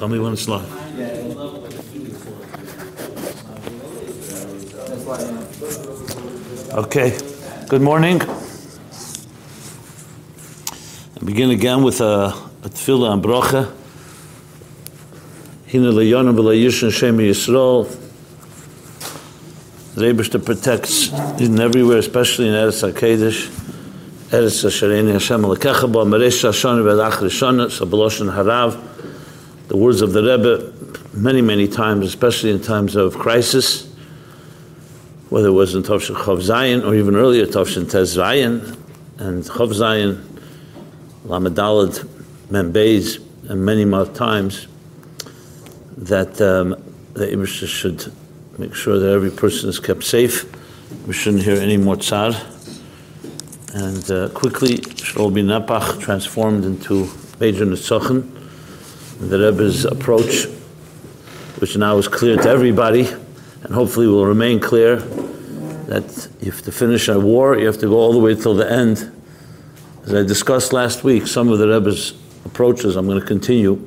Tell me when it's live. Okay, good morning. I begin again with a, a tefillah and bracha. Hina le'yonim v'le'yishin Shem Yisrael. The Rebbe protects in everywhere, especially in Eretz HaKadosh. Eretz HaShareni Hashem Lekecha Bo Meresh Hashon V'Lach Rishon Sabalosh Harav the words of the Rebbe many, many times, especially in times of crisis, whether it was in Tovshin Chav Zayin or even earlier Tovshin Tez Zayin and Chav Zayin, Lamadalad, Membeis, and many more times that um, the Ibrisha should make sure that every person is kept safe. We shouldn't hear any more tzar. And uh, quickly, should all be Napach transformed into major Netzochen the Rebbe's approach, which now is clear to everybody, and hopefully will remain clear, that if to finish a war, you have to go all the way till the end. As I discussed last week, some of the Rebbe's approaches, I'm going to continue.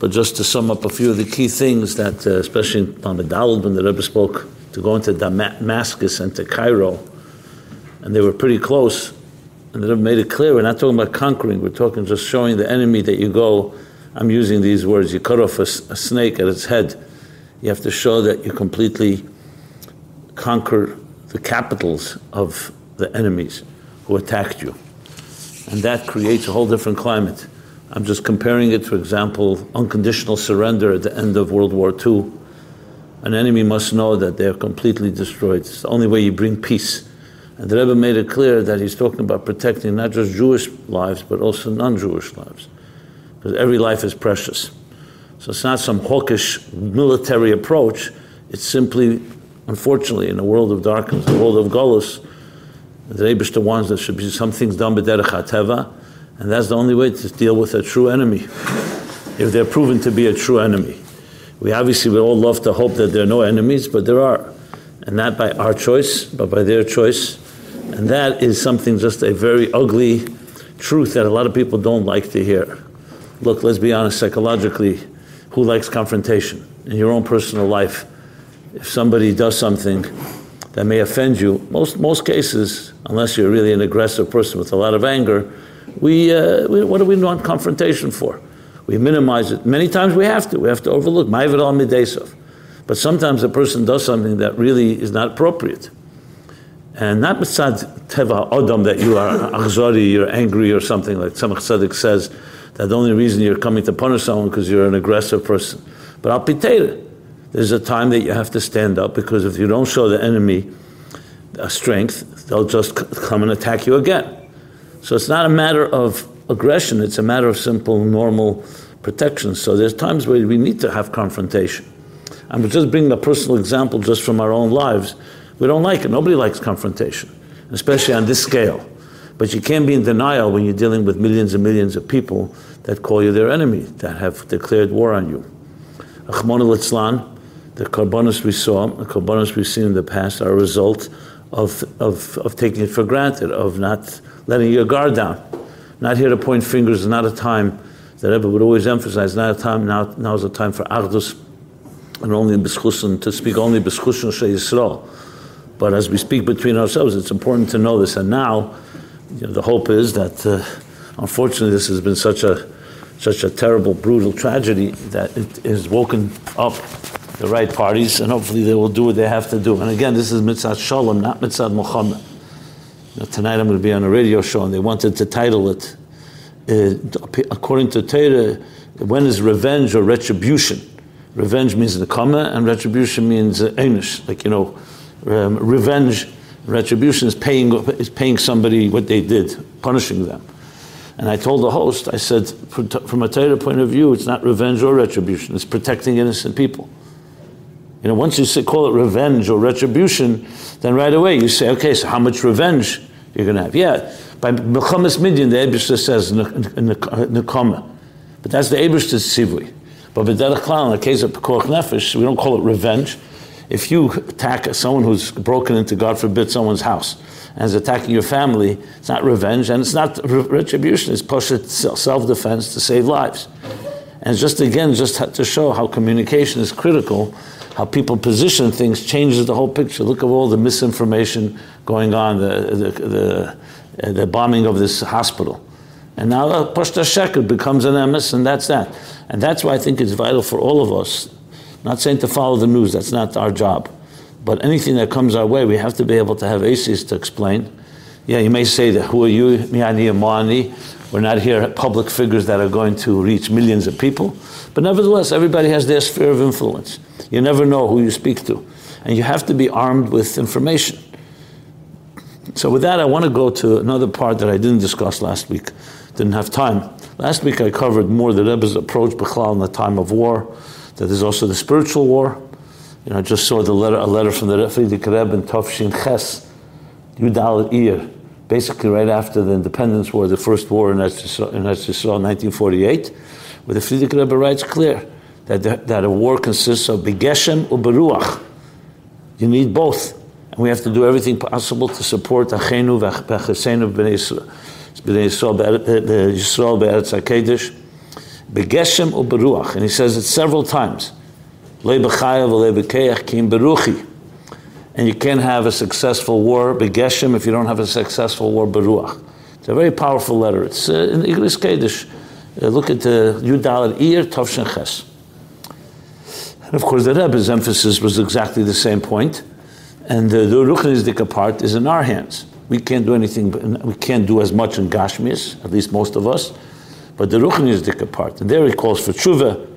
But just to sum up a few of the key things that, uh, especially in Lamed when the Rebbe spoke, to go into Damascus and to Cairo, and they were pretty close, and the Rebbe made it clear, we're not talking about conquering, we're talking just showing the enemy that you go I'm using these words. You cut off a, a snake at its head. You have to show that you completely conquer the capitals of the enemies who attacked you. And that creates a whole different climate. I'm just comparing it, for example, unconditional surrender at the end of World War II. An enemy must know that they're completely destroyed. It's the only way you bring peace. And the Rebbe made it clear that he's talking about protecting not just Jewish lives, but also non Jewish lives because every life is precious. So it's not some hawkish military approach. It's simply, unfortunately, in a world of darkness, a world of gullus, the Rebishter wants there should be some things done b'derech hateva, and that's the only way to deal with a true enemy. If they're proven to be a true enemy, we obviously would all love to hope that there are no enemies, but there are, and not by our choice, but by their choice, and that is something just a very ugly truth that a lot of people don't like to hear look, let's be honest, psychologically, who likes confrontation in your own personal life? If somebody does something that may offend you, most, most cases, unless you're really an aggressive person with a lot of anger, we, uh, we what do we want confrontation for? We minimize it. Many times we have to. We have to overlook. But sometimes a person does something that really is not appropriate. And not mitzad teva odom that you are achzori, you're angry or something like Tzemach Tzedek says, that the only reason you're coming to punish someone because you're an aggressive person. But al pitera, there's a time that you have to stand up because if you don't show the enemy a strength, they'll just come and attack you again. So it's not a matter of aggression, it's a matter of simple, normal protection. So there's times where we need to have confrontation. I'm just bringing a personal example just from our own lives. We don't like it. Nobody likes confrontation, especially on this scale. But you can't be in denial when you're dealing with millions and millions of people that call you their enemy, that have declared war on you. Achmon al the karbanos we saw, the karbanos we've seen in the past, are a result of, of, of taking it for granted, of not letting your guard down. Not here to point fingers, not a time that Rebbe would always emphasize, not a time, now, now is a time for Achdus, and only Beschusen, to speak only Beschusen Shei Yisrael. But as we speak between ourselves, it's important to know this. And now, you know, the hope is that, uh, unfortunately, this has been such a such a terrible, brutal tragedy that it has woken up the right parties, and hopefully they will do what they have to do. And again, this is mitzvah shalom, not mitzvah Muhammad. Know, tonight I'm going to be on a radio show, and they wanted to title it, uh, according to Torah, when is revenge or retribution? Revenge means nekama, and retribution means uh, like you know, um, revenge Retribution is paying, is paying somebody what they did, punishing them. And I told the host, I said, from a Torah point of view, it's not revenge or retribution, it's protecting innocent people. You know, once you say, call it revenge or retribution, then right away you say, okay, so how much revenge you're going to have? Yeah, by Mechamas Midian, the Ebishter says Nekama. But that's the Ebishter's Sivui. But in the case of Pekuach Nefesh, we don't call it revenge if you attack someone who's broken into, God forbid, someone's house and is attacking your family, it's not revenge and it's not retribution, it's push self defense to save lives. And just again, just to show how communication is critical, how people position things changes the whole picture. Look at all the misinformation going on, the, the, the, the bombing of this hospital. And now uh, Pashta Sheker becomes an emes, and that's that. And that's why I think it's vital for all of us, not saying to follow the news, that's not our job. But anything that comes our way, we have to be able to have aces to explain. Yeah, you may say that, who are you, Miani Amani? We're not here public figures that are going to reach millions of people. But nevertheless, everybody has their sphere of influence. You never know who you speak to. And you have to be armed with information. So, with that, I want to go to another part that I didn't discuss last week. Didn't have time. Last week I covered more the Rebbe's approach Bechlal in the time of war, that there's also the spiritual war. You know, I just saw the letter, a letter from the Frierdiker Rebbe in Tafshin Ches, Yudal Ir, basically right after the independence war, the first war in Eretz Yisrael, 1948, where the Frierdiker Rebbe writes clear that, the, that a war consists of begeshem uberuach. You need both. And we have to do everything possible to support Achenu v'Achesenu b'nei Yisrael be'eretz HaKedesh. Begeshem uberuach. And he says it several times. Kim. And you can't have a successful war, begeshem, if you don't have a successful war, beruach. It's a very powerful letter. It's uh, in Igris Kedesh. Uh, look at the Yudal Ir Tovshen Ches. And of course, the Rebbe's emphasis was exactly the same point. And the, the Ruchnisdika part is in our hands. We can't do anything, we can't do as much in Gashmis, at least most of us. But the Ruchnisdika part, and there he calls for tshuva.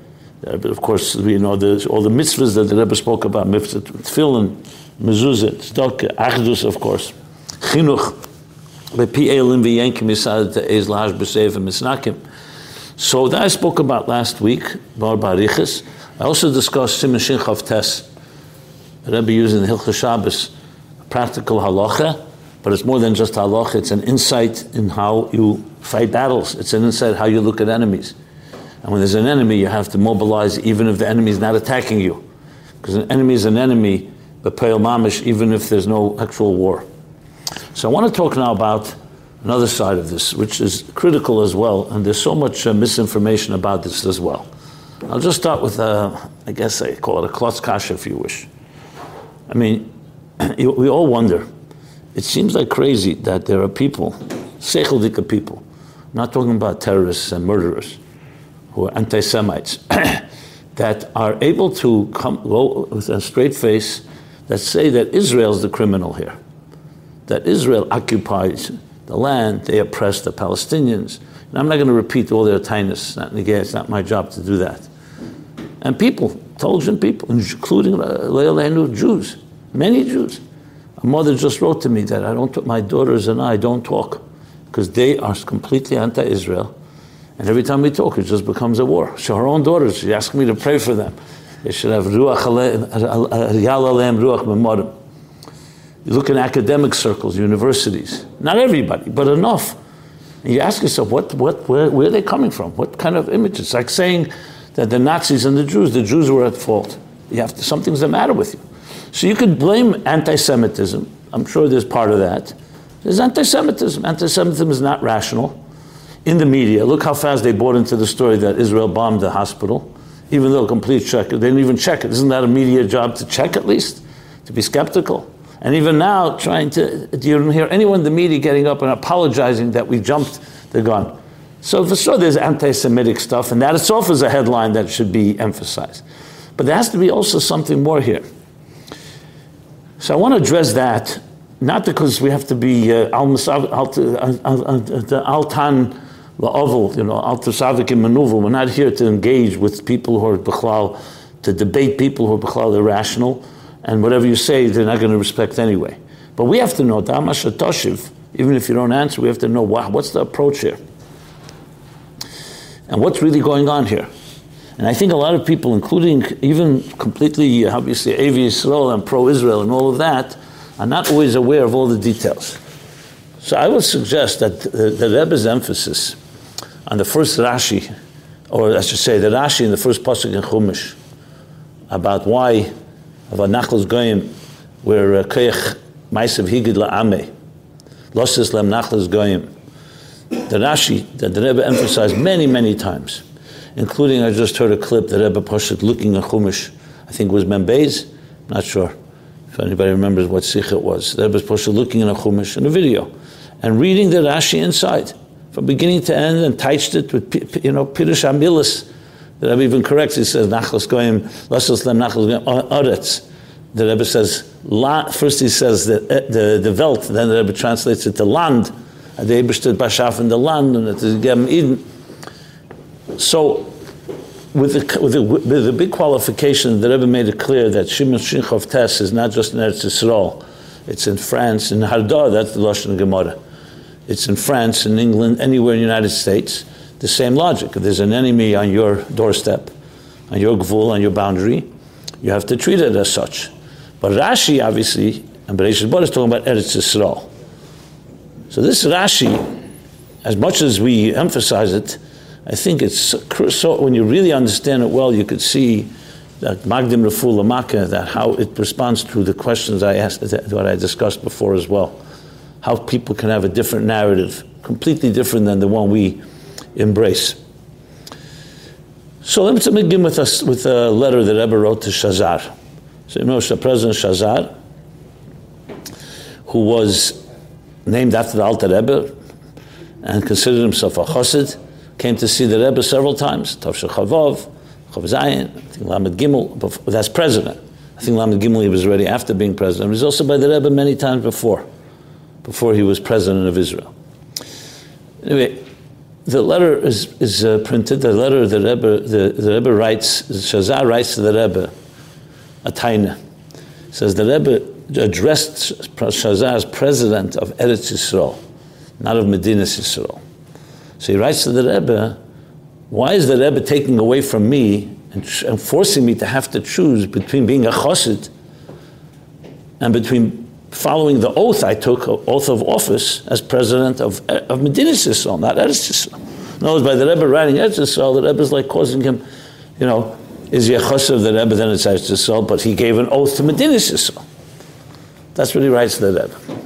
Uh, but of course, we know all the mitzvahs that the Rebbe spoke about, mitzvah, tefillin, mezuzah, tzedakah, achdus, of course, chinuch. So that I spoke about last week, Bar Barichas. I also discussed Simon Shinchav Tes, the Rebbe using the Hilchah Shabbos, practical halacha, but it's more than just halacha, it's an insight in how you fight battles. It's an insight how you look at enemies. And when there's an enemy, you have to mobilize even if the enemy is not attacking you. Because an enemy is an enemy, but pale mamish, even if there's no actual war. So I want to talk now about another side of this, which is critical as well, and there's so much uh, misinformation about this as well. I'll just start with, uh, I guess I call it a klotz kasha if you wish. I mean, we all wonder. It seems like crazy that there are people, seicheldika people, not talking about terrorists and murderers, who are anti-Semites, that are able to come go with a straight face that say that Israel is the criminal here, that Israel occupies the land, they oppress the Palestinians. And I'm not going to repeat all their tinus, not again, it's not my job to do that. And people, intelligent people, including uh, Jews, many Jews. A mother just wrote to me that I don't, my daughters and I don't talk because they are completely anti-Israel. And every time we talk, it just becomes a war. So her own daughters, she asked me to pray for them. They should have ruach ruach memorim. You look in academic circles, universities, not everybody, but enough. And you ask yourself, what, what, where, where are they coming from? What kind of images? It's like saying that the Nazis and the Jews, the Jews were at fault. You have to, something's the matter with you. So you could blame anti-Semitism. I'm sure there's part of that. There's anti-Semitism. Anti-Semitism is not rational. In the media, look how fast they bought into the story that Israel bombed the hospital, even though complete check. They didn't even check it. Isn't that a media job to check at least? To be skeptical? And even now, trying to, you don't hear anyone in the media getting up and apologizing that we jumped the gun. So for sure there's anti-Semitic stuff, and that itself is a headline that should be emphasized. But there has to be also something more here. So I want to address that, not because we have to be uh, al-tan la'ovel, you know, al-tasavik maneuver. We're not here to engage with people who are b'chlal, to debate people who are b'chlal irrational and whatever you say, they're not going to respect anyway. But we have to know, Toshiv, even if you don't answer, we have to know wow, what's the approach here? And what's really going on here? And I think a lot of people, including even completely, obviously, Avi Israel and pro Israel and all of that, are not always aware of all the details. So I would suggest that the, the Rebbe's emphasis on the first Rashi, or I should say, the Rashi in the first Pasuk in Chumash, about why of a Nachlas Goyim, where uh, Koyach Maisav Higid La'ame, Losses Lem Nachlas Goyim. The Rashi, that the Rebbe emphasized many, many times, including I just heard a clip that Rebbe Poshet looking at Chumash, I think it was Membeis, not sure if anybody remembers what sikh it was. The Rebbe Poshet looking in a Chumash in a video and reading the Rashi inside from beginning to end and touched it with, you know, Pirush Amilis. The Rebbe even corrects, he says, Nachos Goyim, Lasos Lem Nachos Goyim, Oretz. The Rebbe says, la, first he says eh, the, the, the Welt, then the Rebbe translates it to land. The stood Bashaf in the land, and it is Gem Eden. So, with the, with, the, with the big qualification, the Rebbe made it clear that Shimon Shinchov Tess is not just in Eretz Yisrael. It's in France, in Hardar, that's the Lashon Gemara. It's in France, in England, anywhere in the United States. The same logic. If there's an enemy on your doorstep, on your gvul, on your boundary, you have to treat it as such. But Rashi, obviously, and Bereshit Bar is talking about Eretz Yisrael. So this Rashi, as much as we emphasize it, I think it's so, when you really understand it well, you could see that Magdim Raful Lamaka, that how it responds to the questions I asked, what I discussed before as well. How people can have a different narrative, completely different than the one we embrace. So let me begin with us with a letter that Rebbe wrote to Shazar. So you know President Shazar, who was named after the Alter Rebbe and considered himself a chassid, came to see the Rebbe several times. Tavshe Chavov, Chav Zayin, I think Lamed Gimel, that's president. I think Lamed Gimel he was already after being president. He was also by the Rebbe many times before, before he was president of Israel. Anyway, the letter is, is uh, printed. The letter the Rebbe, the, the Rebbe writes, Shazar writes to the Rebbe, a taina. Says the Rebbe addressed Shazar as president of Eretz Yisrael, not of Medina Yisrael. So he writes to the Rebbe, why is the Rebbe taking away from me and, and forcing me to have to choose between being a chassid and between following the oath I took, oath of office, as president of, of Medinas Yisrael, not Eretz Yisrael. Words, by the Rebbe writing Eretz Yisrael, the Rebbe is like causing him, you know, is he a chassid of the Rebbe, then it's Eretz Yisrael, but he gave an oath to Medinas Yisrael. That's what he writes to the Rebbe.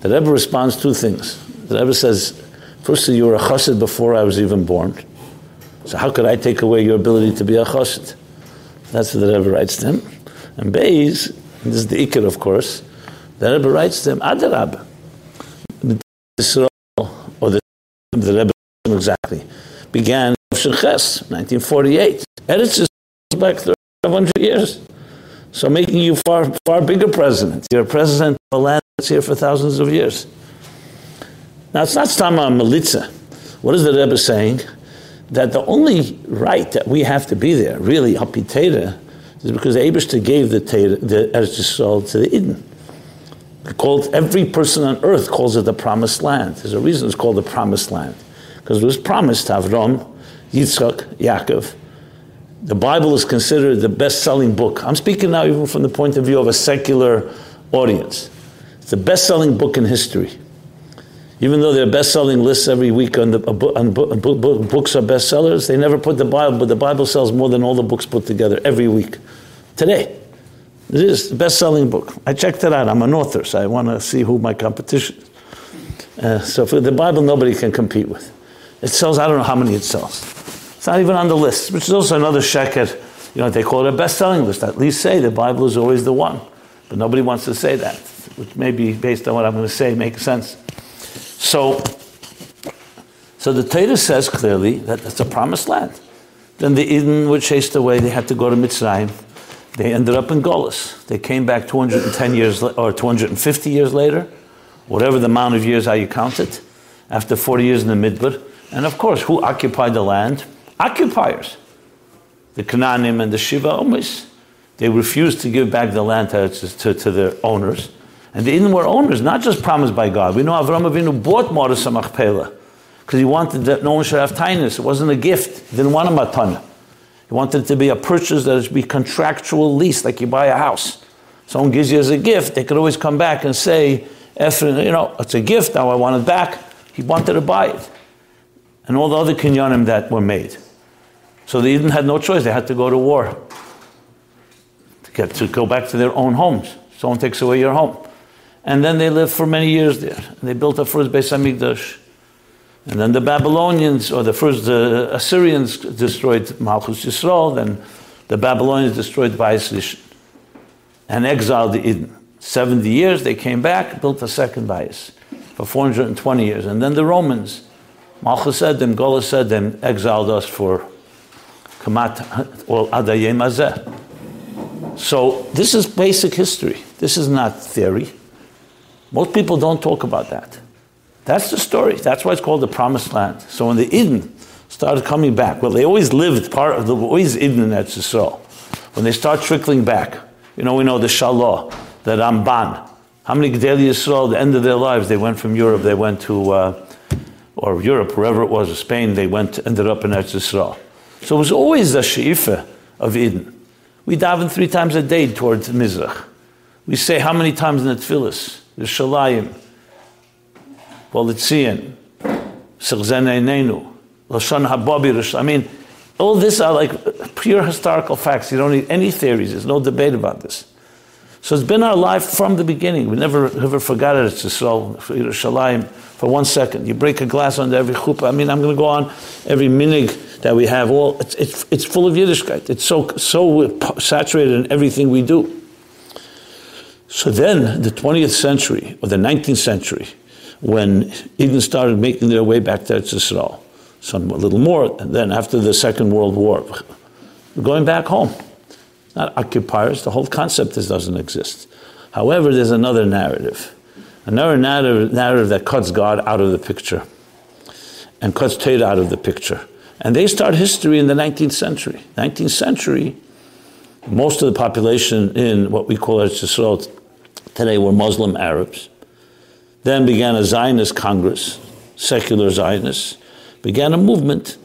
The Rebbe responds two things. The Rebbe says, firstly, you were a chassid before I was even born. So how could I take away your ability to be a chassid? That's what the Rebbe writes to him. And Beis, and this is the Iker, of course, the Rebbe writes to him, Adarab. Israel, or the, the Rebbe exactly, began in 1948. Eretz is back 500 years. So making you far, far bigger president. You're a president of a land that's here for thousands of years. Now, it's not Stama Melitza. What is the Rebbe saying? That the only right that we have to be there, really, Hapitera, is because the Abishter gave the, the Eretz Yisrael to the Eden called every person on earth calls it the promised land. There's a reason it's called the promised land. Because it was promised to Avram, Yitzchak, Yaakov. The Bible is considered the best-selling book. I'm speaking now even from the point of view of a secular audience. It's the best-selling book in history. Even though there are best-selling lists every week on, the, on, books are bestsellers, they never put the Bible, but the Bible sells more than all the books put together every week. Today. It is the best-selling book. I checked it out. I'm an author, so I want to see who my competition is. Uh, so for the Bible, nobody can compete with. It sells. I don't know how many it sells. It's not even on the list, which is also another sheker. You know, they call it a best-selling list. At least say the Bible is always the one, but nobody wants to say that, which may be based on what I'm going to say makes sense. So, so the Torah says clearly that it's a promised land. Then the Eden were chased away. They had to go to Mitzrayim. They ended up in Golis. They came back 210 years or 250 years later, whatever the amount of years how you count it, after 40 years in the Midbar. And of course, who occupied the land? Occupiers. The Canaanim and the Shiva Omis. They refused to give back the land to, to, to their owners. And the Eden were owners, not just promised by God. We know Avram Avinu bought Moris Machpelah because he wanted that no one should have tinus. It wasn't a gift. He didn't want a matana. He wanted it to be a purchase that is be contractual lease, like you buy a house. Someone gives you as a gift, they could always come back and say, you know, it's a gift, now I want it back. He wanted to buy it. And all the other kinyanim that were made. So the Eden had no choice, they had to go to war. To get to go back to their own homes. Someone takes away your home. And then they lived for many years there. They built a first Beis Hamikdash. And then the Babylonians, or the first the Assyrians destroyed Malchus Yisrael, then the Babylonians destroyed Bayis and exiled the Eden. 70 years, they came back, built a second Bayis for 420 years. And then the Romans, Malchus said them, Gola exiled us for Kamat or Adayem Azeh. So this is basic history. This is not theory. Most people don't talk about that. That's the story. That's why it's called the Promised Land. So when the Eden started coming back, well, they always lived part of the always Eden Eretz Yisrael. When they start trickling back, you know, we know the Shalah, the Ramban. How many Gedali Yisrael, the end of their lives, they went from Europe, they went to, uh, or Europe, wherever it was, Spain, they went, ended up in Eretz Yisrael. So it was always the She'ifa of Eden. We daven three times a day towards Mizrach. We say how many times in the Tfilis? The Shalayim, Volitzian, Sirzen Einenu, Lashon Hababi, I mean, all this are like pure historical facts. You don't need any theories. There's no debate about this. So it's been our life from the beginning. We never ever forgot it. It's Yisrael, Yerushalayim, for one second. You break a glass under every chuppah. I mean, I'm going to go on every minig that we have. All it's, it's, it's full of Yiddishkeit. It's so so saturated in everything we do. So then, the 20th century or the 19th century, when Eden started making their way back to Israel, some a little more, and then after the Second World War, going back home. Not occupiers, the whole concept doesn't exist. However, there's another narrative, another narrative, narrative that cuts God out of the picture and cuts Tate out of the picture. And they start history in the 19th century. 19th century, most of the population in what we call Israel today were Muslim Arabs. Then began a Zionist Congress, secular Zionists, began a movement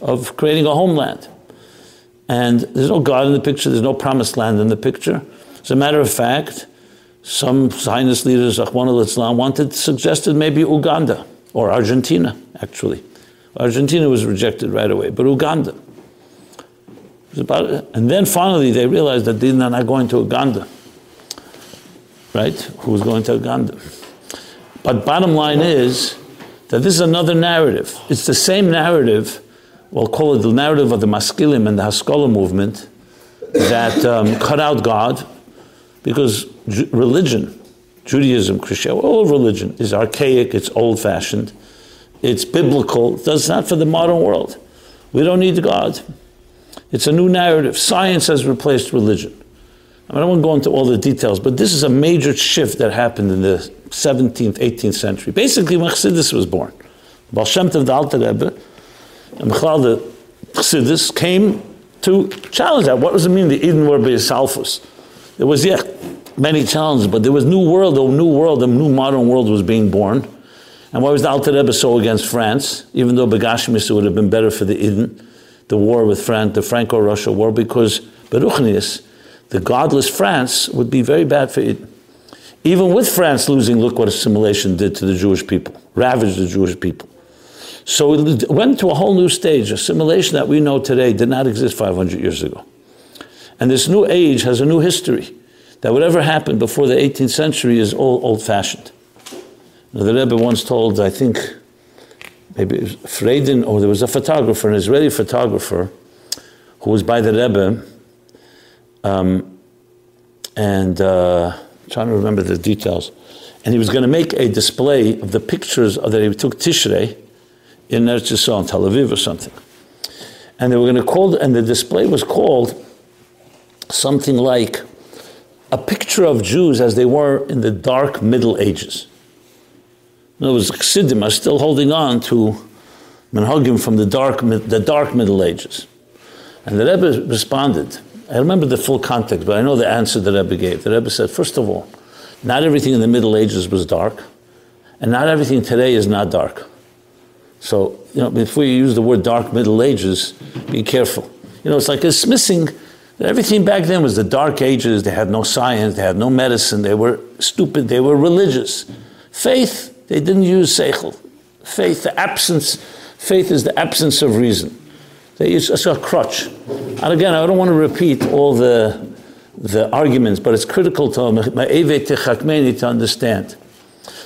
of creating a homeland. And there's no God in the picture, there's no promised land in the picture. As a matter of fact, some Zionist leaders, Ahwan al-Islam, wanted, suggested maybe Uganda or Argentina, actually. Argentina was rejected right away, but Uganda. And then finally they realized that they're not going to Uganda. Right? Who was going to Uganda? But bottom line is that this is another narrative. It's the same narrative, we'll call it the narrative of the Maskilim and the Haskalah movement, that um, cut out God because religion, Judaism, Christianity, all religion is archaic, it's old fashioned, it's biblical, it's not for the modern world. We don't need God. It's a new narrative. Science has replaced religion. I, mean, I won't go into all the details, but this is a major shift that happened in the 17th, 18th century. Basically, when Chassidus was born, Baal Shem Tov, the Alter Rebbe, and the Chassidus came to challenge that. What does it mean the Eden were Beisalfus? There was, yeah, many challenges, but there was new world, a new world, a new modern world was being born. And why was the Alter Rebbe so against France, even though Begashmis would have been better for the Eden, the war with France, the Franco-Russia war, because Beruchnius, the godless France, would be very bad for Eden. Even with France losing, look what assimilation did to the Jewish people, ravaged the Jewish people. So it went to a whole new stage. Assimilation that we know today did not exist 500 years ago. And this new age has a new history that whatever happened before the 18th century is all old fashioned. The Rebbe once told, I think, maybe Freiden, or there was a photographer, an Israeli photographer, who was by the Rebbe, um, and uh, trying to remember the details. And he was going to make a display of the pictures that he took Tishrei in Eretz Yisrael, in Tel Aviv or something. And they were going to call, and the display was called something like a picture of Jews as they were in the dark Middle Ages. In other words, Chassidim are still holding on to Menhagim from the dark, the dark Middle Ages. And the Rebbe responded, I remember the full context, but I know the answer the Rebbe gave. The Rebbe said, first of all, not everything in the Middle Ages was dark, and not everything today is not dark. So, you know, before you use the word dark Middle Ages, be careful. You know, it's like it's missing everything back then was the dark ages. They had no science, they had no medicine, they were stupid, they were religious. Faith, they didn't use seichel. Faith, the absence, faith is the absence of reason. They use, It's a crutch. And again, I don't want to repeat all the, the arguments, but it's critical to to understand.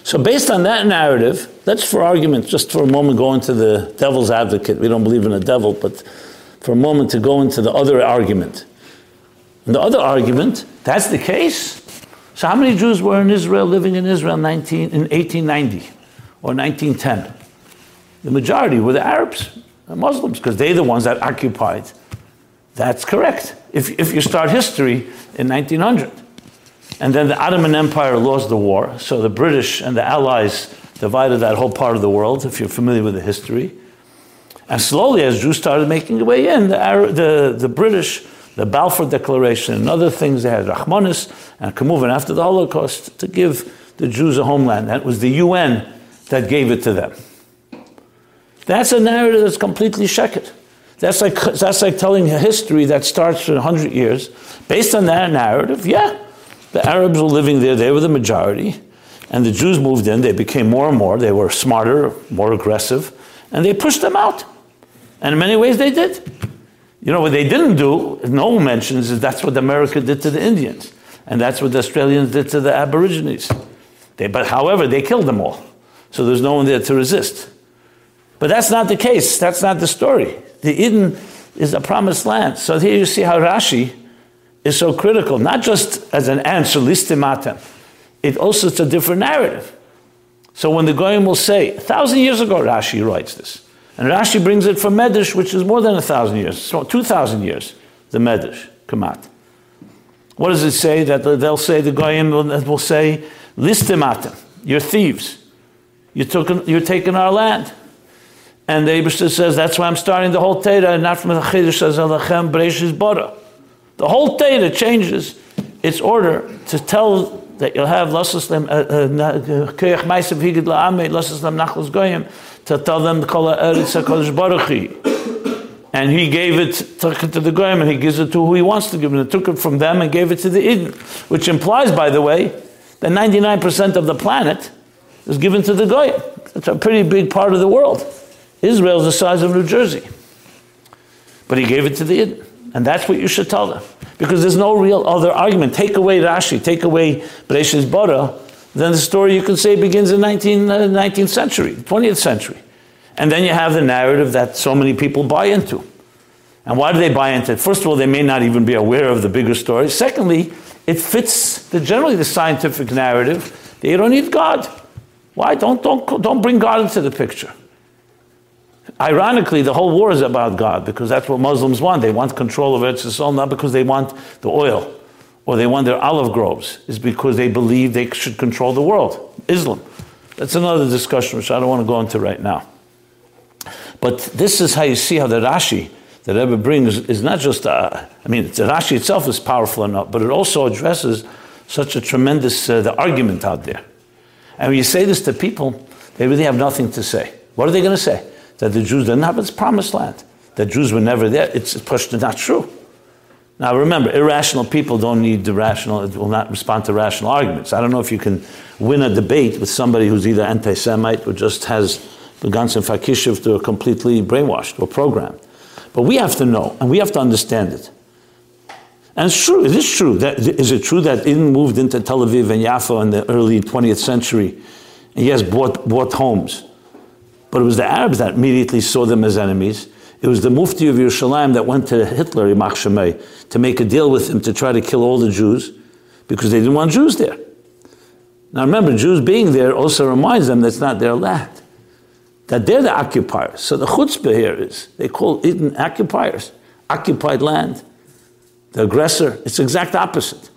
So based on that narrative, let's for argument, just for a moment, go into the devil's advocate. We don't believe in a devil, but for a moment to go into the other argument. And the other argument, that's the case. So how many Jews were in Israel, living in Israel 19, in 1890 or 1910? The majority were the Arabs, the Muslims, because they're the ones that occupied. That's correct. If, if you start history in 1900. And then the Ottoman Empire lost the war, so the British and the Allies divided that whole part of the world, if you're familiar with the history. And slowly, as Jews started making their way in, the, Arab, the, the British, the Balfour Declaration, and other things, they had Rahmanis and Kamuvin after the Holocaust to give the Jews a homeland. That was the UN that gave it to them. That's a narrative that's completely sheket. That's like, that's like telling a history that starts for 100 years. Based on that narrative, yeah, the Arabs were living there, they were the majority, and the Jews moved in, they became more and more, they were smarter, more aggressive, and they pushed them out. And in many ways they did. You know what they didn't do, no one mentions, is that's what America did to the Indians. And that's what the Australians did to the Aborigines. They, but however, they killed them all. So there's no one there to resist. But that's not the case. That's not the story. The Eden is a promised land. So here you see how Rashi is so critical, not just as an answer, listimatem. It also is a different narrative. So when the Goyim will say, a thousand years ago Rashi writes this, and Rashi brings it from Medrash, which is more than a thousand years, so two thousand years, the Medrash, Kamat. What does it say? That they'll say, the Goyim will say, listimatem, you're thieves. You took, you're taking our land. And the Abishter says, that's why I'm starting the whole Torah, not from the Chiddush says, Alachem Bereshis Bora. The whole Torah changes its order to tell that you'll have Lasaslam uh, uh, Koyach Maisav Higid La'ame, Lasaslam Nachlas Goyim, to tell them Kol Baruch And he gave it, took it to the Goyim, and he gives it to who he wants to give it. And took it from them and gave it to the Eden. Which implies, by the way, that 99% of the planet is given to the Goyim. It's a pretty big part of the world. Israel's the size of New Jersey. But he gave it to the Eden. And that's what you should tell them. Because there's no real other argument. Take away Rashi, take away Bereshis Bara, then the story you can say begins in 19, uh, 19th century, 20th century. And then you have the narrative that so many people buy into. And why do they buy into it? First of all, they may not even be aware of the bigger story. Secondly, it fits the, generally the scientific narrative that you don't need God. Why? Don't, don't, don't bring God into the picture. Ironically, the whole war is about God because that's what Muslims want. They want control of Eretz Yisrael not because they want the oil or they want their olive groves. is because they believe they should control the world. Islam. That's another discussion which I don't want to go into right now. But this is how you see how the Rashi that Rebbe brings is not just, uh, I mean, the Rashi itself is powerful enough, but it also addresses such a tremendous uh, the argument out there. And when you say this to people, they really have nothing to say. What are they going to say? that the Jews didn't have its promised land, that Jews were never there. It's pushed not true. Now remember, irrational people don't need the rational, will not respond to rational arguments. I don't know if you can win a debate with somebody who's either anti Semite or just has the Gans and Fakishiv to completely brainwashed or programmed. But we have to know and we have to understand it. And it's true, it is true. That, is it true that Eden moved into Tel Aviv and Jaffa in the early 20th century and yes, bought, bought homes? But it was the Arabs that immediately saw them as enemies. It was the Mufti of Yerushalayim that went to Hitler, Imach to make a deal with him to try to kill all the Jews because they didn't want Jews there. Now remember, Jews being there also reminds them that's not their land, that they're the occupiers. So the chutzpah here is they call Eden occupiers, occupied land. The aggressor, it's exact opposite.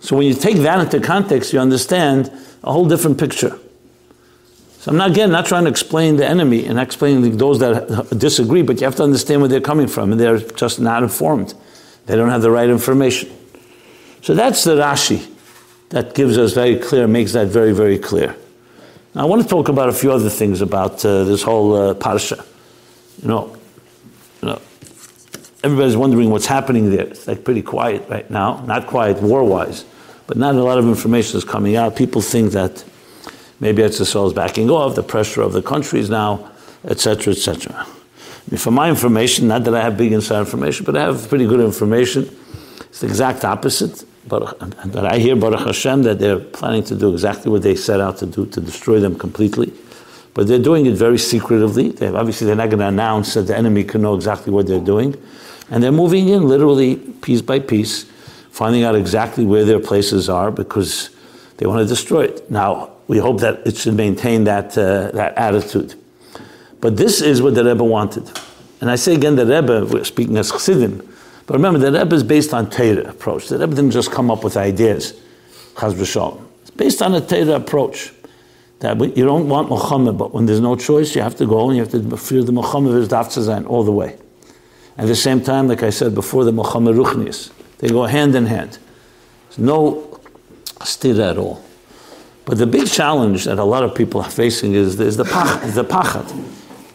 So when you take that into context, you understand a whole different picture. So I'm not again not trying to explain the enemy and explaining those that disagree, but you have to understand where they're coming from, and they're just not informed. They don't have the right information. So that's the Rashi that gives us very clear, makes that very, very clear. Now I want to talk about a few other things about uh, this whole uh, parsha. You know, you know, everybody's wondering what's happening there. It's like pretty quiet right now, not quiet war-wise but not a lot of information is coming out. People think that maybe Eretz is backing off, the pressure of the countries now, etc., etc. For my information, not that I have big inside information, but I have pretty good information. It's the exact opposite. But I hear Baruch Hashem that they're planning to do exactly what they set out to do to destroy them completely. But they're doing it very secretively. They obviously, they're not going to announce that the enemy can know exactly what they're doing. And they're moving in literally piece by piece, finding out exactly where their places are because they want to destroy it. Now, we hope that it should maintain that, uh, that attitude. But this is what the Rebbe wanted. And I say again, the Rebbe, we're speaking as Chassidim, but remember, the Rebbe is based on Torah approach. The Rebbe didn't just come up with ideas, Chaz v'shalom. It's based on a Torah approach. That you don't want Muhammad, but when there's no choice, you have to go and you have to fear the Muhammad is Dafzazan all the way. At the same time, like I said before, the milchama Ruchnis. They go hand in hand. There's no stira at all. But the big challenge that a lot of people are facing is, is the, pach, the pachat.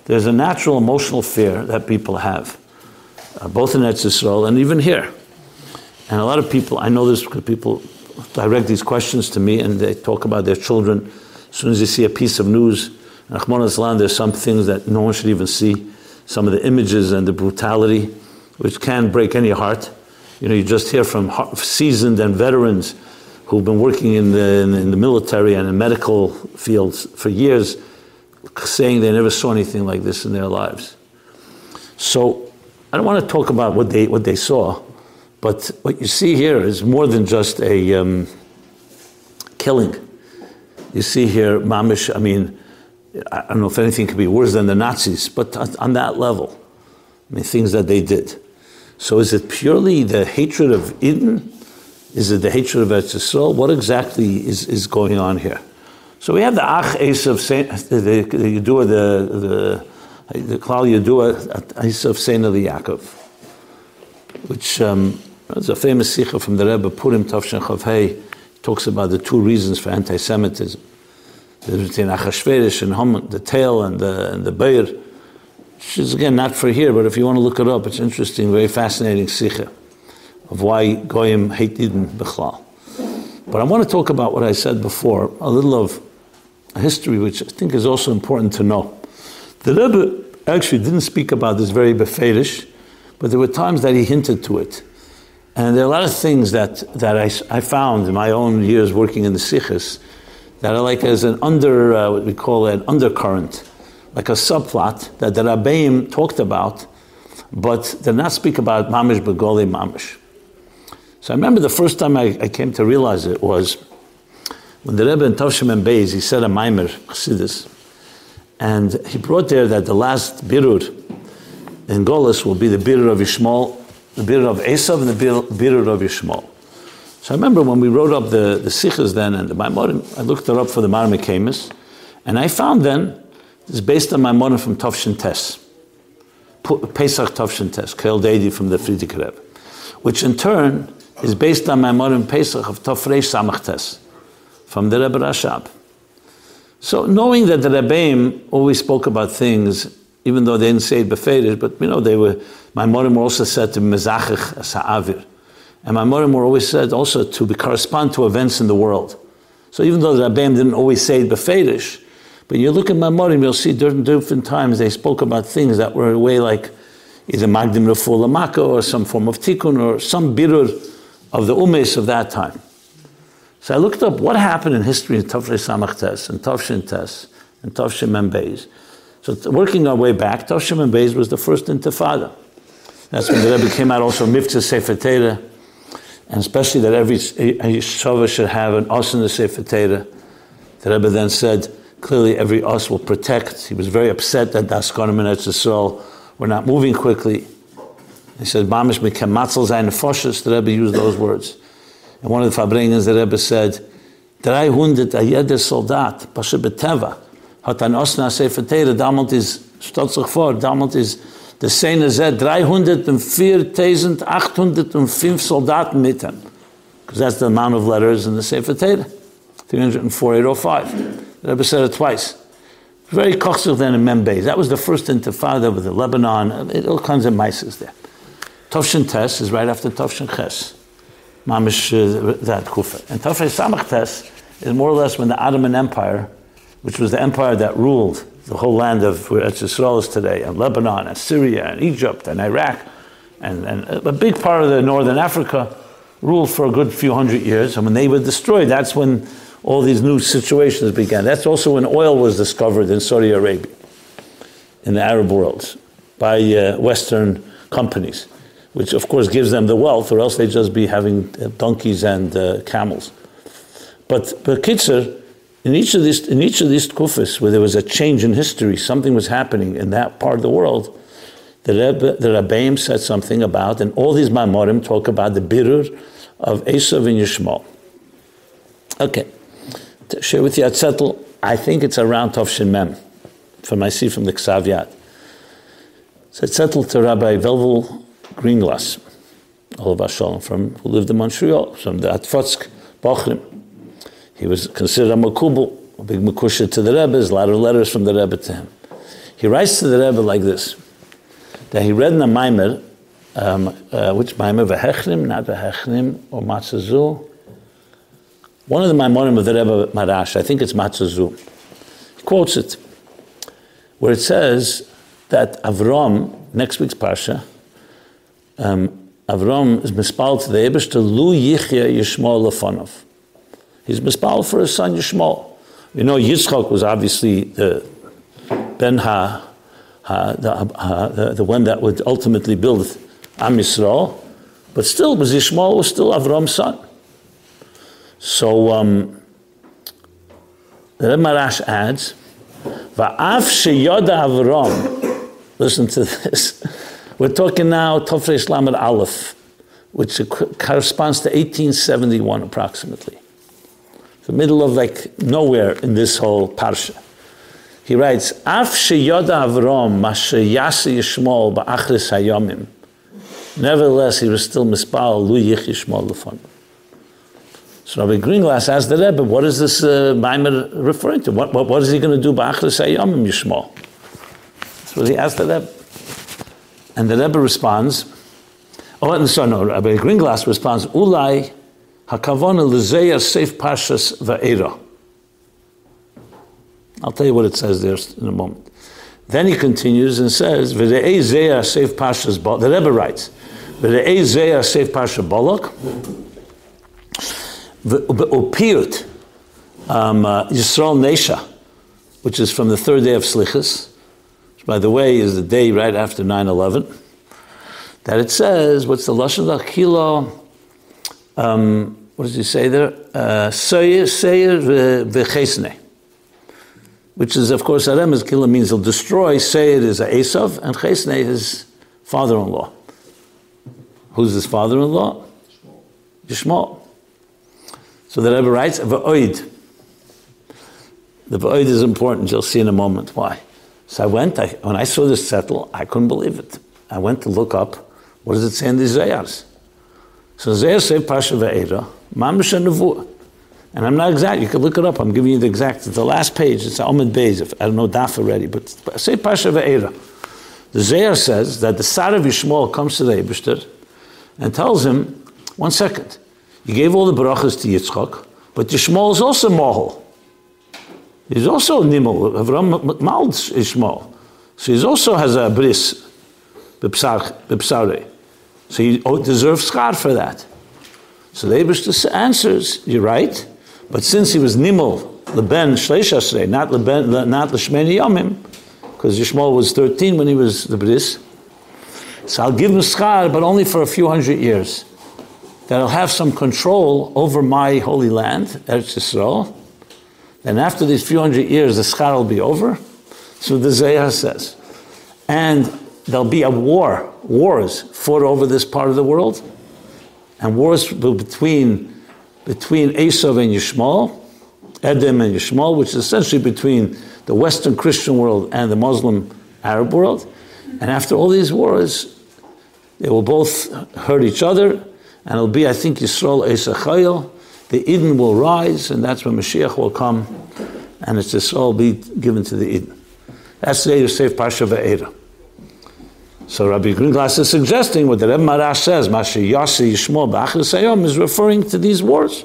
There's a natural emotional fear that people have uh, both in Eretz Yisrael and even here. And a lot of people, I know this because people direct these questions to me and they talk about their children. As soon as they see a piece of news, in Islam, there's some things that no one should even see. Some of the images and the brutality, which can break any heart. You know, you just hear from seasoned and veterans who've been working in the, in the military and in medical fields for years, saying they never saw anything like this in their lives. So I don't want to talk about what they, what they saw, but what you see here is more than just a um, killing. You see here, Mamish, I mean, I don't know if anything could be worse than the Nazis, but on that level, I mean, things that they did. So is it purely the hatred of Eden? Is it the hatred of Eretz Yisrael? What exactly is, is going on here? So we have the Ach Esav, the, the, the, the, the the Klal Yadua Isav Seina Yaakov, which um, is a famous sikha from the Rebbe Purim Tavshin Chavhei, talks about the two reasons for anti-Semitism. There's between Achashverosh and Haman, the tail and the, and the Beir, which is again not for here, but if you want to look it up, it's interesting, very fascinating sikha of why Goyim hate Eden Bechlal. But I want to talk about what I said before, a little of history, which I think is also important to know. The Rebbe actually didn't speak about this very beferish, but there were times that he hinted to it. And there are a lot of things that, that I, I found in my own years working in the Sikhs that are like as an under, uh, what we call an undercurrent, like a subplot that the Rabbeim talked about, but did not speak about Mamish Begoli Mamish. So I remember the first time I, I, came to realize it was when the Rebbe in Tavshim and Beis, he said a Maimer, Chassidus, and he brought there that the last birur in Golis will be the birur of Yishmael, the birur of Esav, and the birur of Yishmael. So I remember when we wrote up the, the Sikhs then, and the Maimonim, I looked it up for the Marmikamis, and I found then, it's based on Maimonim from Tavshin Tes, Pesach Tavshin Tes, Kel Deidi from the Frierdiker Rebbe, which in turn is based on Maimonim Pesach of Tafresh Samach Tes, from the Rebbe Rashab. So knowing that the Rebbeim always spoke about things, even though they didn't say it beferish, but you know, they were, my Morim were also said to mezachich sa'avir. And my Morim were always said also to correspond to events in the world. So even though the Rebbeim didn't always say it beferish, but you look at my Morim, you'll see different, different times they spoke about things that were in a way like either Magdim Raful Lamaka or some form of tikkun or some birur of the umes of that time. So I looked up what happened in history in Tafre Samach Tes and Tavshin Tes and Tavshin Membeis. So working our way back, Tavshin Membeis was the first intifada. That's when the Rebbe came out also Mivtza Sefer Torah, and especially that every Yeshua should have an os in the Sefer Torah. The Rebbe then said, clearly every os will protect. He was very upset that Daskonim and Etzisol were not moving quickly. He said, Mamish mekem matzel zayin nefoshes. The Rebbe used those words. And one of the Farbrengens, the Rebbe said, 300 a jeder Soldat, pasche beteva, hat ein Osna Sefer Tere, damals ist, stellt sich vor, damals ist, der Szene said, 304,805 Soldaten mit ihm. Because that's the amount of letters in the Sefer Tere. 304,805. The Rebbe said it twice. Very kochzich then in Membeis. That was the first intifada with the Lebanon, all kinds of mices there. Tovshin Tes is right after Tovshin Ches mamish uh, that kufa. And Tafrei Samachtes is more or less when the Ottoman Empire, which was the empire that ruled the whole land of where Israel is today, and Lebanon, and Syria, and Egypt, and Iraq, and, and a big part of the northern Africa, ruled for a good few hundred years, and when they were destroyed, that's when all these new situations began. That's also when oil was discovered in Saudi Arabia, in the Arab world, by uh, Western companies, which of course gives them the wealth, or else they'd just be having uh, donkeys and uh, camels. But, but Kitzer, in each of these in each of these kufis where there was a change in history, something was happening in that part of the world. The Rebbe, the Rabbeim said something about, and all these Maimorim talk about the birur of Esav and Yishmael. Okay, to share with you at Settle, I think it's around Tov Mem, from I see from the Ksaviyat. So it's to Rabbi Velvel Greenglass, Allah Shalom, from who lived in Montreal, from the Atfotsk Bochrim. He was considered a makubal, a big makusha to the Rebbe. There's a lot of letters from the Rebbe to him. He writes to the Rebbe like this: that he read in a Maimer, um, uh, which Maimer vehechrim, not vehechrim or matzazu. One of the Maimorim of the Rebbe Maharash, I think it's matzazu. He quotes it, where it says that Avram, next week's parsha, um, Avram is mispal to the Ebesh to Lu Yichya Yishmael Lefonov. He's mispal for his son Yishmael. You know, Yitzchak was obviously the Ben Ha, ha, the, ha the, the, one that would ultimately build Am Yisrael, but still, was was still Avram's son. So um, the Marash adds, Va'af sheyoda Avram. Listen to this. We're talking now Tofresh Lamed Aleph, which corresponds to 1871 approximately the middle of like nowhere in this whole parsha. He writes, Af sheyoda Avram mashayasi Yishmol ba'achris hayomim. Nevertheless, he was still mispal lu yich Yishmol lefon. So Rabbi Greenglass asked the Rebbe, what is this uh, Maimer referring to? What, what, what is he going to do ba'achris hayomim Yishmol? That's what he asked the Rebbe. And the Rebbe responds, oh, and so no, Rabbi Greenglass responds, Ulai Hakavona Lizeya Seif Pashas Va'era. I'll tell you what it says there in a moment. Then he continues and says, V're'ei Zeya Seif Pashas. The Rebbe writes, V're'ei Zeya Seif Pasha Balak. V'opiyut um, uh, Yisrael Nesha, which is from the third day of Slichas, which, by the way, is the day right after 9 11. That it says, what's the Lashon Kilo? Um, what does he say there? Uh, Seir, v'chesne. Which is, of course, Arem is killer means he'll destroy. Seir is Esav, and Chesne is father-in-law. Who's his father-in-law? Yishmael. So the Rebbe writes, V'oid. The V'oid is important. You'll see in a moment why. So I went, I, when I saw this settle, I couldn't believe it. I went to look up, what does it say in the Zayars? So Zohar say Pasha Ve'era, Mamish and I'm not exact. You can look it up. I'm giving you the exact. It's the last page. It's Ahmed Beis. If I don't know Daf already, but say Pasha Ve'era. The Zohar says that the Sar of Yishmael comes to the Eibishter and tells him, one second, you gave all the brachas to Yitzchak, but Yishmael is also Mohel. He's also Nimel. Avram Mald Yishmael. So he also has a bris, bipsare. So he deserves schar for that. So the answers, you're right, but since he was Nimel, Leben Shleishasrei, not Leben, not Lishmeni Yomim, because Yishmael was 13 when he was the Bris, so I'll give him schar, but only for a few hundred years. That I'll have some control over my holy land, Eretz Yisrael. And after these few hundred years, the schar will be over. So the Zohar says. And there'll be a war, wars fought over this part of the world and wars between between Esav and Yishmael, Edom and Yishmael, which is essentially between the Western Christian world and the Muslim Arab world. And after all these wars, they will both hurt each other, and it'll be, I think, Yisrael Esachayel. The Yidden will rise, and that's when Mashiach will come, and it's Yisrael be given to the Yidden. That's the Yosef Pasha Ve'era. So Rabbi Greenglass is suggesting what the Rebbe Marash says, Mashi Yasi Yishmo B'achir Sayom, is referring to these wars.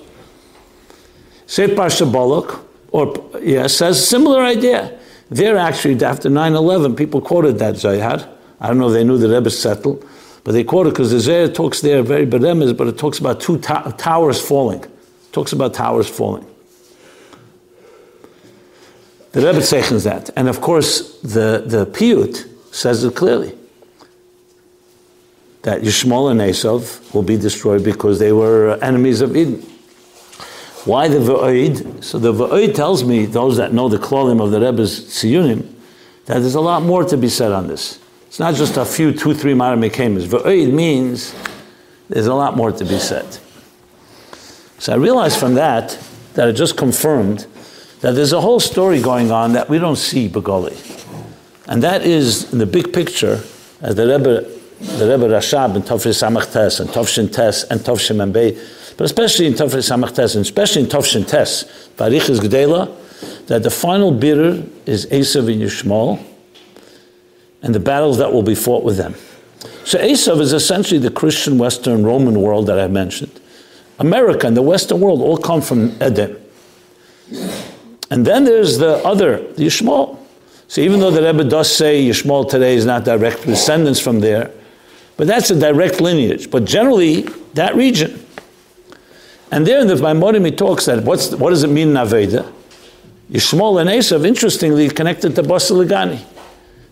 Seit Parsha Balak, or yeah, says similar idea. There actually, after 9-11, people quoted that Zohar. I don't know if they knew the Rebbe settled, But they quoted because the Zohar talks there very beremes, but it talks about two to- towers falling. Talks about towers falling. The Rebbe zeichens that. And of course, the, the Piyut says it clearly that Yishmael and Esav will be destroyed because they were enemies of Yidden. Why the Va'id? So the Va'id tells me, those that know the klolim of the Rebbe's Tziyunim, that there's a lot more to be said on this. It's not just a few, two, three Maramikamas. Va'id means there's a lot more to be said. So I realized from that that it just confirmed that there's a whole story going on that we don't see Begoli. And that is, in the big picture, as the Rebbe, the Rebbe Rashab in Tovshin Samach Tes and Tovshin Tes and Tovshin Membei, but especially in Tovshin Samach Tes and especially in Tovshin Tes, Barichas Gdela, that the final bidder is Esav and Yishmael, and the battles that will be fought with them. So Esav is essentially the Christian Western Roman world that I mentioned. America and the Western world all come from Edom. And then there's the other, the Yishmael. So even though the Rebbe does say Yishmael today is not direct descendants from there, but that's a direct lineage. But generally, that region. And there in the Maimorim he talks that what's, what does it mean in Aveda? Yishmael and Esav, interestingly, connected to Basi Legani.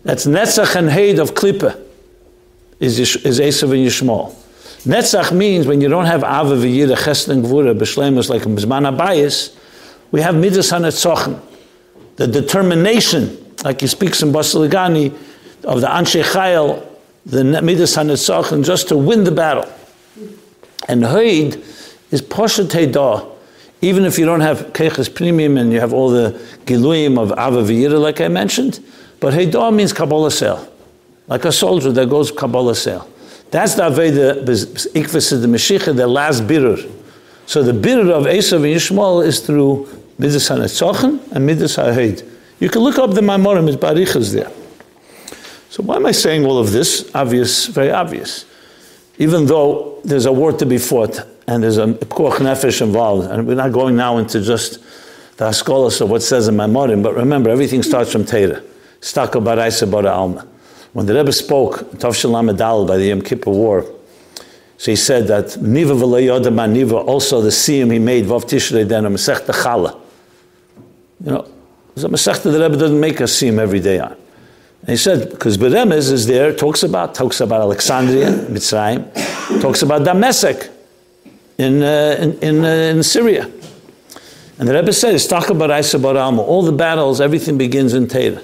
That's Netzach and Heid of Klippa, is, is Esav and Yishmael. Netzach means when you don't have Ava v'yira chesed and gvura b'shlemus like in Bizman Abayis, we have midas hanetzochen, the determination, like he speaks in Basi Legani, of the Anshe Chayil, the midas hanetzochen, just to win the battle. And Heid is poshet Heidah. Even if you don't have Keches Primim and you have all the Giluyim of Ava V'yira, like I mentioned, but Heidah means Kabbalah. Like a soldier that goes Kabbalah. That's the Aveda, Ikvis the Meshicha, the last bitter. So the bitter of Esav and Yishmael is through Midas HaNetzochen and Midas HaHeid. You can look up the Maimorim, it's Barichas there. So why am I saying all of this? Obvious, very obvious. Even though there's a war to be fought and there's a Koch Nefesh involved, and we're not going now into just the Haskolas of what says in Maimorim, but remember, everything starts from Teira. Staka Baraisa Bara Alma. When the Rebbe spoke, Tov Lamed by the Yom Kippur War, so he said that Niva v'leyoda Niva, also the siyum he made, Vav Tishrei Den, Masech Chala. You know, the Masech the Rebbe doesn't make a siyum every day on. And he said, because Beremez is there, talks about, talks about Alexandria, Mitzrayim, talks about Damascus in, uh, in, in, uh, in Syria. And the Rebbe said, it's talk about Isa all the battles, everything begins in Teda.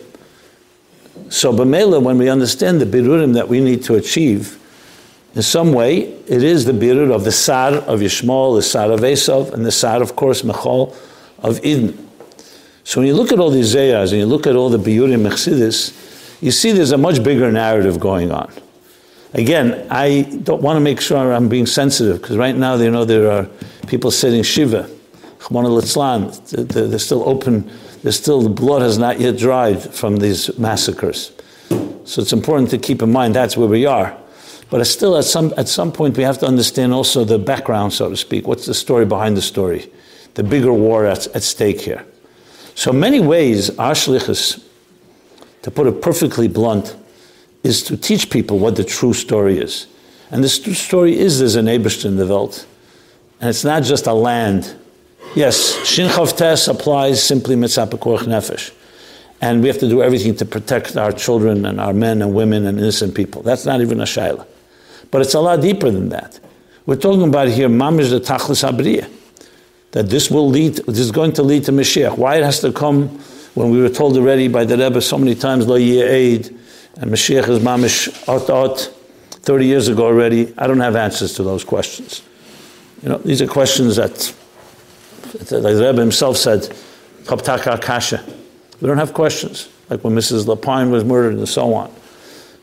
So Bamela, when we understand the birurim that we need to achieve, in some way, it is the birur of the Sar of Yishmael, the Sar of Esav, and the Sar, of course, Mechol of Eden. So when you look at all these Zayas and you look at all the biurim Mechsidis, you see there's a much bigger narrative going on. Again, I don't want to make sure I'm being sensitive because right now, you know, there are people sitting Shiva, Chmona Litzlan, they're still open, there's still, the blood has not yet dried from these massacres. So it's important to keep in mind that's where we are. But still, at some, at some point, we have to understand also the background, so to speak. What's the story behind the story? The bigger war at, at stake here. So, many ways, our to put it perfectly blunt, is to teach people what the true story is. And the true story is there's an Eberst in the Welt. And it's not just a land. Yes, Shinchav Tes applies simply mitzvah nefesh. And we have to do everything to protect our children and our men and women and innocent people. That's not even a shaila. But it's a lot deeper than that. We're talking about here, mamish the tachlis abriya, that this will lead, this is going to lead to Mashiach. Why it has to come when we were told already by the Rebbe so many times, lo aid, and Mashiach is mamish ot ot, 30 years ago already, I don't have answers to those questions. You know, these are questions that, the Rebbe himself said, kasha. We don't have questions, like when Mrs. Lapine was murdered and so on.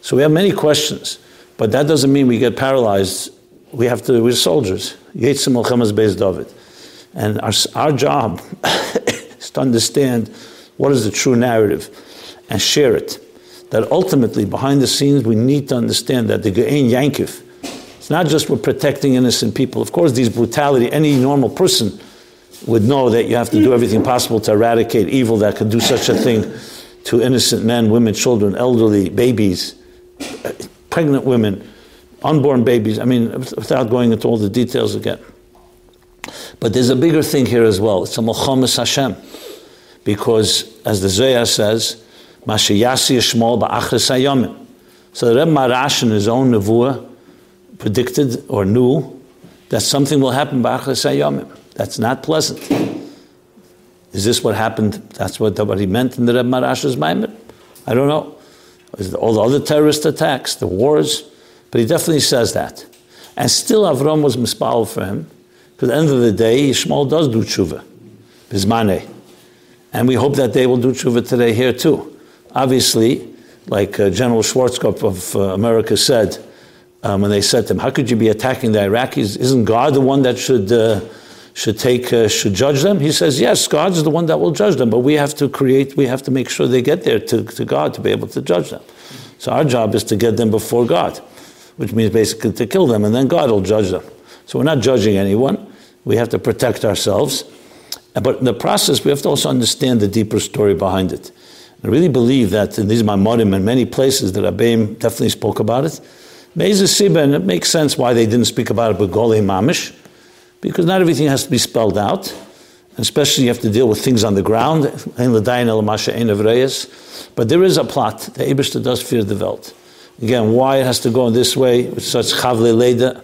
So we have many questions. But that doesn't mean we get paralyzed. We have to, we're soldiers. Yetzim al based David. And our, our job is to understand what is the true narrative and share it. That ultimately, behind the scenes, we need to understand that the Ge'en Yankiv, it's not just we're protecting innocent people. Of course, these brutality, any normal person would know that you have to do everything possible to eradicate evil that could do such a thing to innocent men, women, children, elderly, babies uh, pregnant women, unborn babies. I mean, without going into all the details again. But there's a bigger thing here as well. It's a Melchomas Hashem. Because, as the Zohar says, Mashayasi Yishmol Ba'achris Hayomim. So the Reb Maharash in his own Nevuah predicted or knew that something will happen Ba'achris Hayomim. That's not pleasant. Is this what happened? That's what, what he meant in the Reb Maharash's Maimon? I don't know. All the other terrorist attacks, the wars, but he definitely says that. And still Avram was mispal for him. Because at the end of the day, Yishmael does do tshuva. Bismane. And we hope that they will do tshuva today here too. Obviously, like uh, General Schwarzkopf of uh, America said, um, when they said to him, how could you be attacking the Iraqis? Isn't God the one that should, uh, should take, uh, should judge them? He says, yes, God's the one that will judge them, but we have to create, we have to make sure they get there to, to God to be able to judge them. So our job is to get them before God which means basically to kill them, and then God will judge them. So we're not judging anyone. We have to protect ourselves. But in the process, we have to also understand the deeper story behind it. I really believe that in these Maimorim and many places that Abbeim definitely spoke about it. Siba, and it makes sense why they didn't speak about it with Golei Mamish, because not everything has to be spelled out. Especially you have to deal with things on the ground. But there is a plot. The Abishta does fear the Welt. Again, why it has to go in this way with such chavle leda,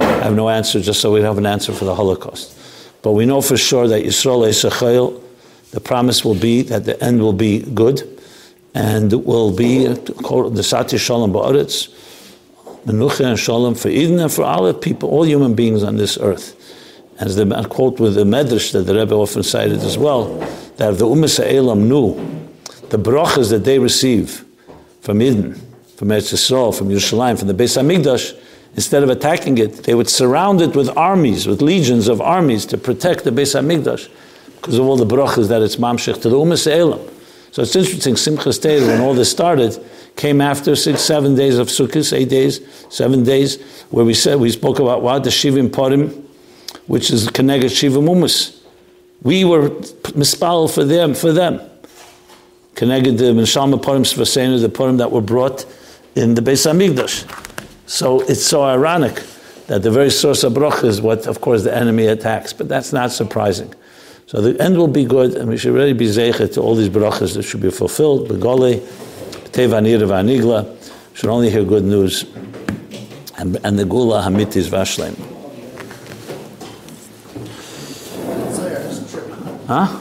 I have no answer, just so we have an answer for the Holocaust. But we know for sure that Yisrael Esachayil, the promise will be that the end will be good, and it will be the Sati Shalom Ba'aretz, Menucha and Shalom for Yidden and for all people, all human beings on this earth. As the quote with the Medrash that the Rebbe often cited as well, that if the Ummah Elam knew the brachas that they receive from Yidden, from Eretz Yisrael, from Yerushalayim, from the Beis Hamikdash, instead of attacking it, they would surround it with armies, with legions of armies to protect the Beis Hamikdash because of all the brachas that it's mamshech to the Umas Elam. So it's interesting, Simchas Torah, when all this started, came after six, seven days of Sukkot, eight days, seven days, where we said, we spoke about what? The Shivim Parim, which is Keneged Shiva Mumus. We were mispal for them, for them. Keneged the Mishalma Parim Svasena, the Parim that were brought in the Beis Hamikdash. So it's so ironic that the very source of bracha is what, of course, the enemy attacks, but that's not surprising. So the end will be good, and we should really be zeichet to all these brachas that should be fulfilled. Begole, tevanir vanigla, should only hear good news, and, and the gula hamitis vashleim. Hã?